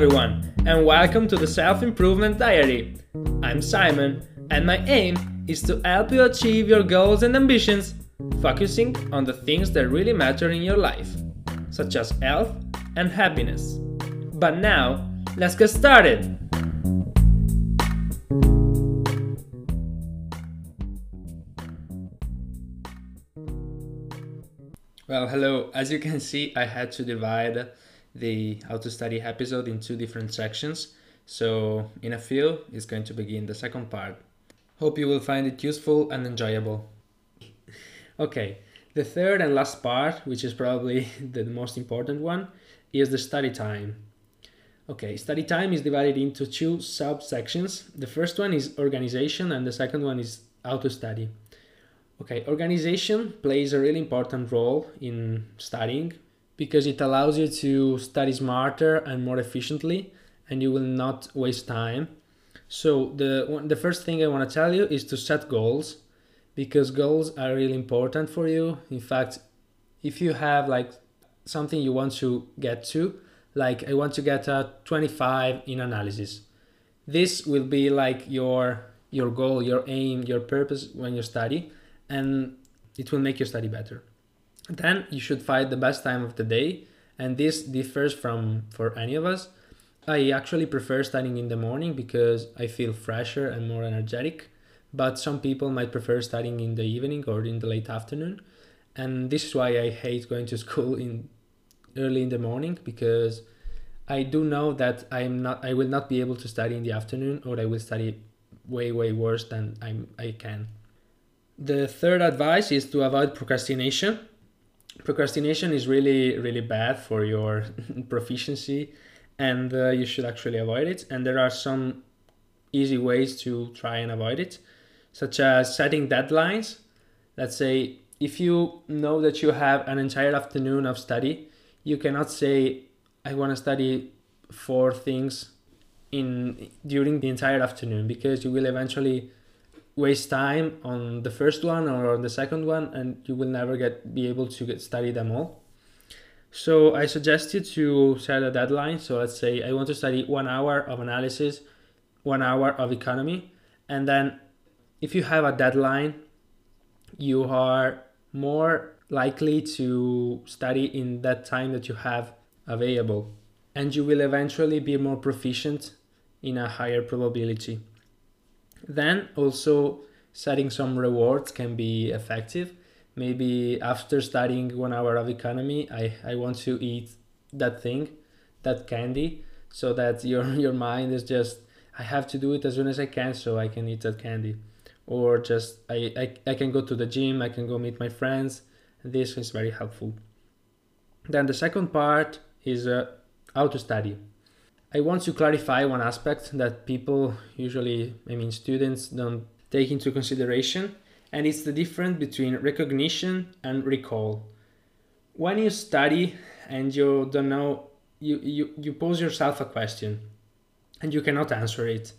everyone, and welcome to the Self Improvement Diary. I'm Simon, and my aim is to help you achieve your goals and ambitions, focusing on the things that really matter in your life, such as health and happiness. But now, let's get started! Well, hello. As you can see, I had to divide the how to study episode in two different sections. So in a few, it's going to begin the second part. Hope you will find it useful and enjoyable. okay, the third and last part, which is probably the most important one, is the study time. Okay, study time is divided into two subsections. The first one is organization, and the second one is how to study. Okay, organization plays a really important role in studying because it allows you to study smarter and more efficiently and you will not waste time. So the the first thing I want to tell you is to set goals because goals are really important for you. In fact, if you have like something you want to get to, like I want to get a 25 in analysis. This will be like your your goal, your aim, your purpose when you study and it will make your study better. Then you should find the best time of the day, and this differs from for any of us. I actually prefer studying in the morning because I feel fresher and more energetic, but some people might prefer studying in the evening or in the late afternoon. And this is why I hate going to school in early in the morning because I do know that I'm not I will not be able to study in the afternoon or I will study way way worse than I'm I can. The third advice is to avoid procrastination. Procrastination is really, really bad for your proficiency and uh, you should actually avoid it. And there are some easy ways to try and avoid it, such as setting deadlines. Let's say if you know that you have an entire afternoon of study, you cannot say, I want to study four things in during the entire afternoon because you will eventually waste time on the first one or on the second one and you will never get be able to get study them all. So i suggest you to set a deadline. So let's say i want to study one hour of analysis one hour of economy and then if you have a deadline you are more likely to study in that time that you have available. And you will eventually be more proficient in a higher probability then also setting some rewards can be effective. Maybe after studying one hour of economy, I, I want to eat that thing, that candy, so that your your mind is just I have to do it as soon as I can so I can eat that candy. Or just I, I, I can go to the gym, I can go meet my friends. This is very helpful. Then the second part is uh, how to study. I want to clarify one aspect that people usually, I mean, students don't take into consideration, and it's the difference between recognition and recall. When you study and you don't know, you, you, you pose yourself a question and you cannot answer it.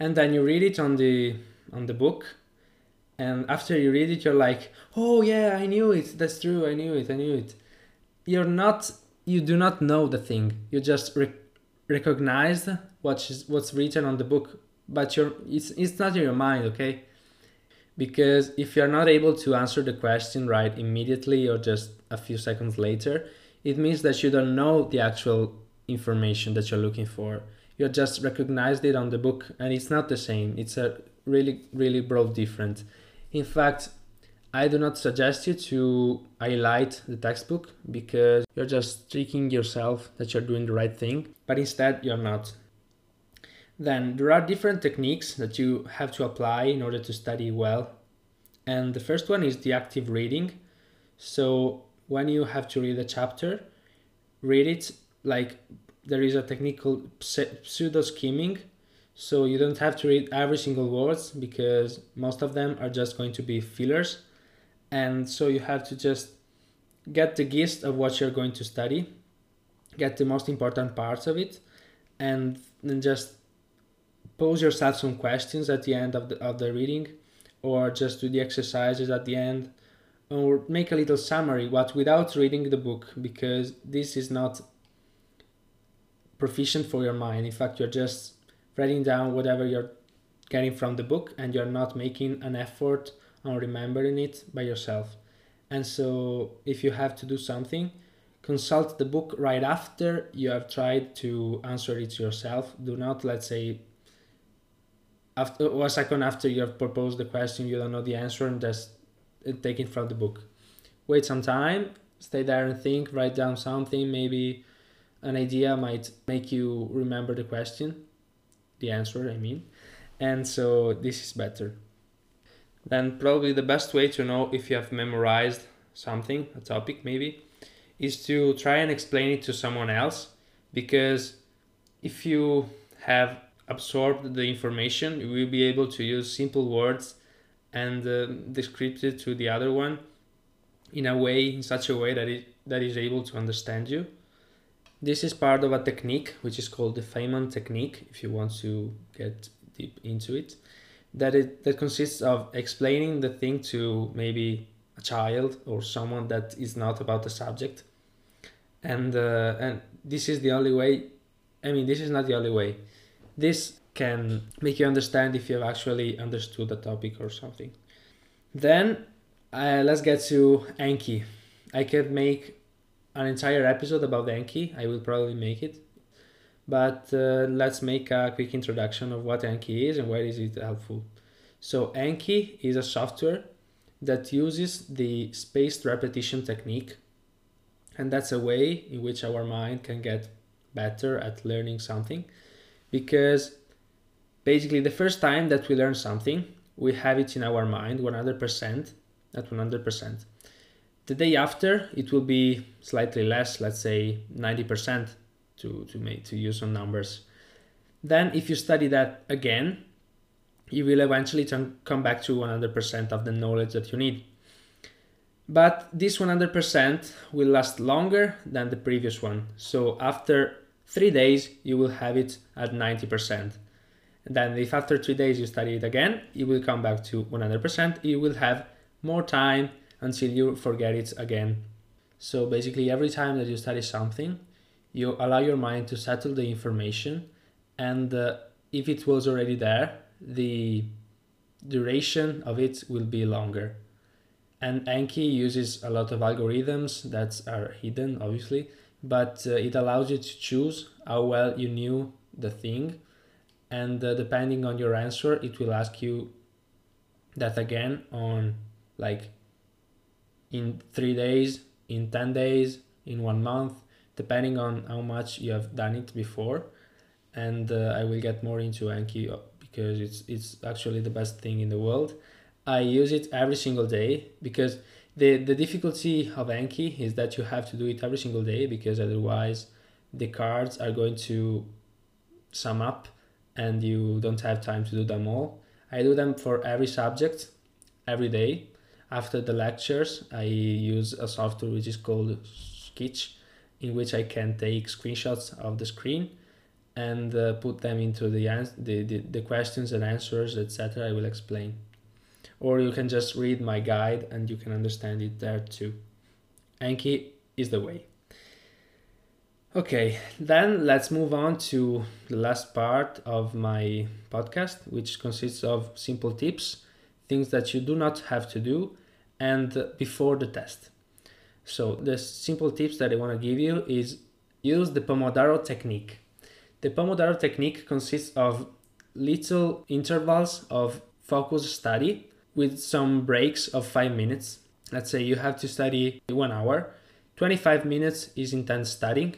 And then you read it on the on the book and after you read it you're like, "Oh yeah, I knew it. That's true. I knew it. I knew it." You're not you do not know the thing. You just recognized what's what's written on the book but your it's, it's not in your mind okay? Because if you're not able to answer the question right immediately or just a few seconds later it means that you don't know the actual information that you're looking for. You just recognized it on the book and it's not the same. It's a really really broad different in fact I do not suggest you to highlight the textbook because you're just tricking yourself that you're doing the right thing, but instead you're not. Then there are different techniques that you have to apply in order to study well. And the first one is the active reading. So when you have to read a chapter, read it like there is a technique called pseudo skimming. So you don't have to read every single words because most of them are just going to be fillers and so you have to just get the gist of what you're going to study get the most important parts of it and then just pose yourself some questions at the end of the, of the reading or just do the exercises at the end or make a little summary but without reading the book because this is not proficient for your mind. In fact, you're just writing down whatever you're getting from the book and you're not making an effort on remembering it by yourself. And so, if you have to do something, consult the book right after you have tried to answer it yourself. Do not, let's say, after one second after you have proposed the question, you don't know the answer, and just uh, take it from the book. Wait some time, stay there and think, write down something. Maybe an idea might make you remember the question, the answer, I mean. And so this is better. Then, probably the best way to know if you have memorized something, a topic maybe, is to try and explain it to someone else. Because if you have absorbed the information, you will be able to use simple words and uh, describe it to the other one in a way, in such a way that it that is able to understand you. This is part of a technique which is called the Feynman technique. If you want to get deep into it, that it that consists of explaining the thing to maybe a child or someone that is not about the subject, and uh, and this is the only way. I mean, this is not the only way. This can make you understand if you have actually understood the topic or something. Then uh, let's get to Anki. I could make an entire episode about Anki. I will probably make it. But uh, let's make a quick introduction of what Anki is and why is it helpful. So Anki is a software that uses the spaced repetition technique. And that's a way in which our mind can get better at learning something because basically the first time that we learn something, we have it in our mind 100% at 100%. The day after, it will be slightly less, let's say 90% to, to, make, to use some numbers. Then if you study that again, you will eventually come back to 100% of the knowledge that you need. But this 100% will last longer than the previous one. So after three days, you will have it at 90%. Then if after three days you study it again, you will come back to 100%. You will have more time until you forget it again. So basically, every time that you study something, you allow your mind to settle the information, and uh, if it was already there, the duration of it will be longer. And Anki uses a lot of algorithms that are hidden, obviously, but uh, it allows you to choose how well you knew the thing. And uh, depending on your answer, it will ask you that again on like in three days, in 10 days, in one month, depending on how much you have done it before. And uh, I will get more into Anki uh, because it's, it's actually the best thing in the world. I use it every single day because the, the difficulty of Anki is that you have to do it every single day because otherwise the cards are going to sum up and you don't have time to do them all. I do them for every subject every day after the lectures, I use a software which is called Skitch, in which I can take screenshots of the screen and uh, put them into the, ans- the, the, the questions and answers, etc. I will explain. Or you can just read my guide and you can understand it there too. Anki is the way. Okay, then let's move on to the last part of my podcast, which consists of simple tips things that you do not have to do and before the test. So the simple tips that I want to give you is use the Pomodoro technique. The Pomodoro technique consists of little intervals of focus study with some breaks of 5 minutes. Let's say you have to study 1 hour. 25 minutes is intense studying.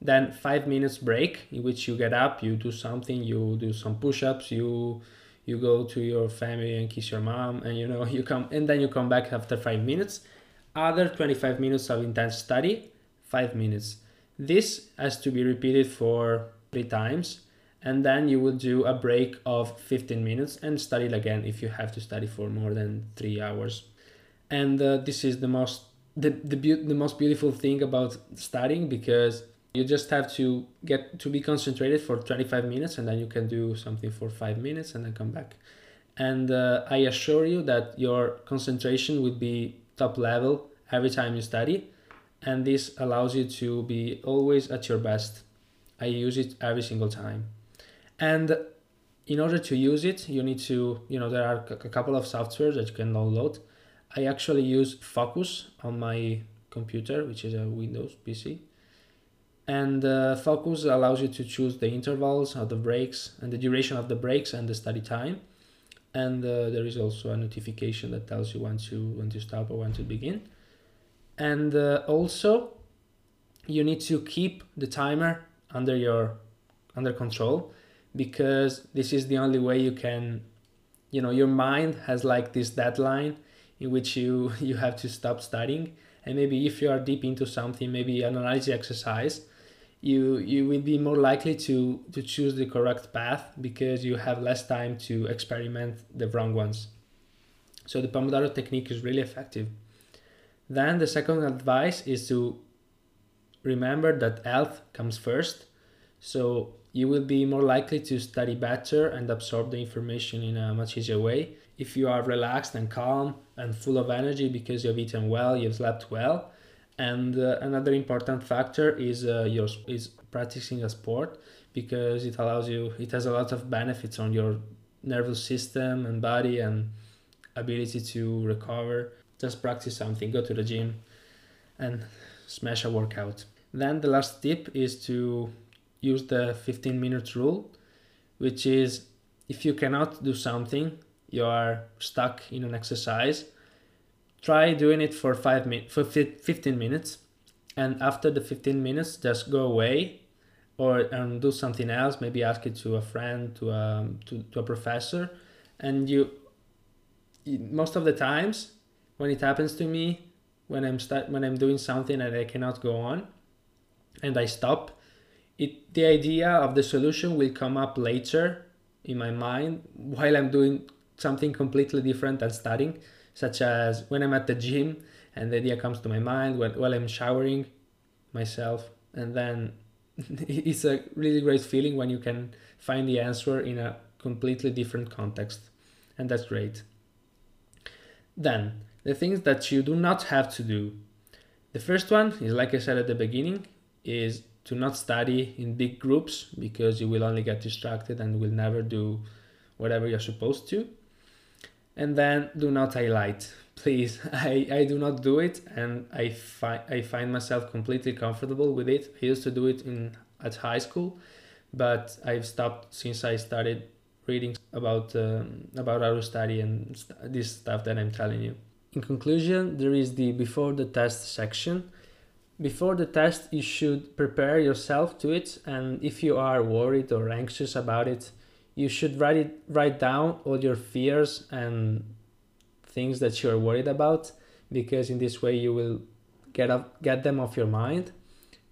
Then 5 minutes break in which you get up, you do something, you do some push-ups, you you go to your family and kiss your mom and you know you come and then you come back after five minutes other 25 minutes of intense study five minutes this has to be repeated for three times and then you will do a break of 15 minutes and study again if you have to study for more than three hours and uh, this is the most the, the, be- the most beautiful thing about studying because you just have to get to be concentrated for 25 minutes and then you can do something for five minutes and then come back. And uh, I assure you that your concentration will be top level every time you study. And this allows you to be always at your best I use it every single time. And in order to use it, you need to, you know, there are a couple of softwares that you can download. I actually use Focus on my computer, which is a Windows PC. And uh, Focus allows you to choose the intervals of the breaks and the duration of the breaks and the study time. And uh, there is also a notification that tells you when to when to stop or when to begin. And uh, also, you need to keep the timer under your under control because this is the only way you can you know your mind has like this deadline in which you you have to stop studying and maybe if you are deep into something maybe an analysis exercise you you will be more likely to to choose the correct path because you have less time to experiment the wrong ones. So the pomodoro technique is really effective. Then the second advice is to remember that health comes first. So you will be more likely to study better and absorb the information in a much easier way. If you are relaxed and calm and full of energy because you've eaten well, you've slept well. And uh, another important factor is uh, your is practicing a sport because it allows you it has a lot of benefits on your nervous system and body and ability to recover. Just practice something, go to the gym and smash a workout. Then the last tip is to use the 15 minutes rule, which is if you cannot do something, you are stuck in an exercise, try doing it for five min- for 15 minutes, and after the 15 minutes, just go away or um, do something else. Maybe ask it to a friend, to a to, to a professor, and you. Most of the times, when it happens to me, when I'm start when I'm doing something and I cannot go on, and I stop, it the idea of the solution will come up later in my mind while i'm doing something completely different than studying such as when i'm at the gym and the idea comes to my mind while, while i'm showering myself and then it's a really great feeling when you can find the answer in a completely different context and that's great then the things that you do not have to do the first one is like i said at the beginning is to not study in big groups because you will only get distracted and will never do whatever you're supposed to. And then do not highlight. Please, I, I do not do it and I, fi- I find myself completely comfortable with it. I used to do it in at high school, but I've stopped since I started reading about um, about how to study and st- this stuff that I'm telling you. In conclusion, there is the before the test section before the test, you should prepare yourself to it, and if you are worried or anxious about it, you should write it write down all your fears and things that you are worried about, because in this way you will get up get them off your mind,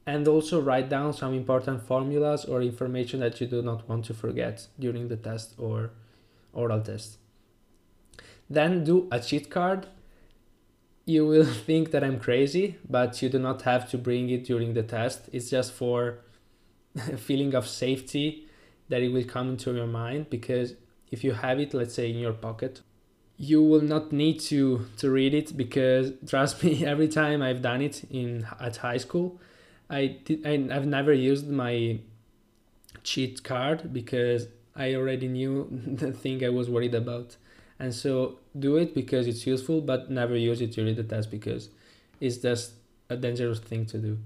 and also write down some important formulas or information that you do not want to forget during the test or oral test. Then do a cheat card you will think that I'm crazy, but you do not have to bring it during the test. It's just for a feeling of safety that it will come into your mind because if you have it, let's say in your pocket, you will not need to to read it because trust me, every time I've done it in at high school, I did I, I've never used my cheat card because I already knew the thing I was worried about. And so do it because it's useful, but never use it during the test because it's just a dangerous thing to do.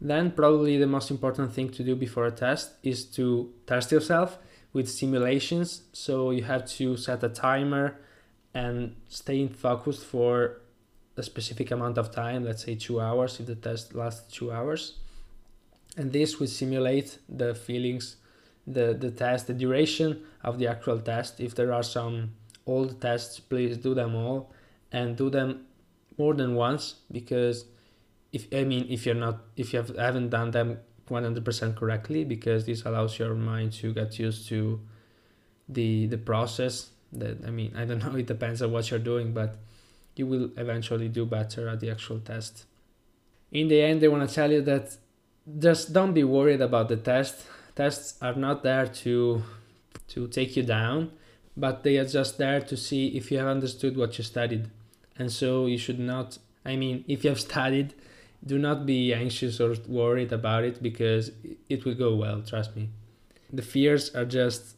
Then, probably the most important thing to do before a test is to test yourself with simulations. So, you have to set a timer and stay focused for a specific amount of time, let's say two hours if the test lasts two hours. And this will simulate the feelings, the, the test, the duration of the actual test. If there are some old tests please do them all and do them more than once because if i mean if you're not if you have, haven't done them 100% correctly because this allows your mind to get used to the the process that i mean i don't know it depends on what you're doing but you will eventually do better at the actual test in the end they want to tell you that just don't be worried about the test tests are not there to to take you down but they are just there to see if you have understood what you studied. And so you should not, I mean, if you have studied, do not be anxious or worried about it because it will go well trust me. The fears are just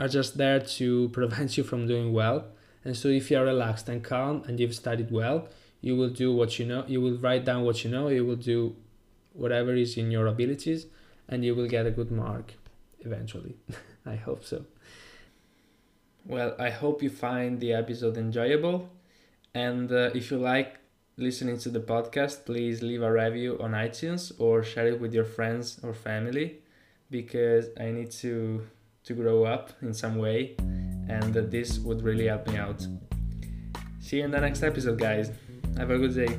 are just there to prevent you from doing well. And so if you are relaxed and calm and you've studied well you will do what you know you will write down what you know you will do whatever is in your abilities and you will get a good mark eventually. I hope so. Well i hope you find the episode enjoyable. And uh, if you like listening to the podcast, please leave a review on iTunes or share it with your friends or family because I need to to grow up in some way and this would really help me out. See you in the next episode guys. Have a good day.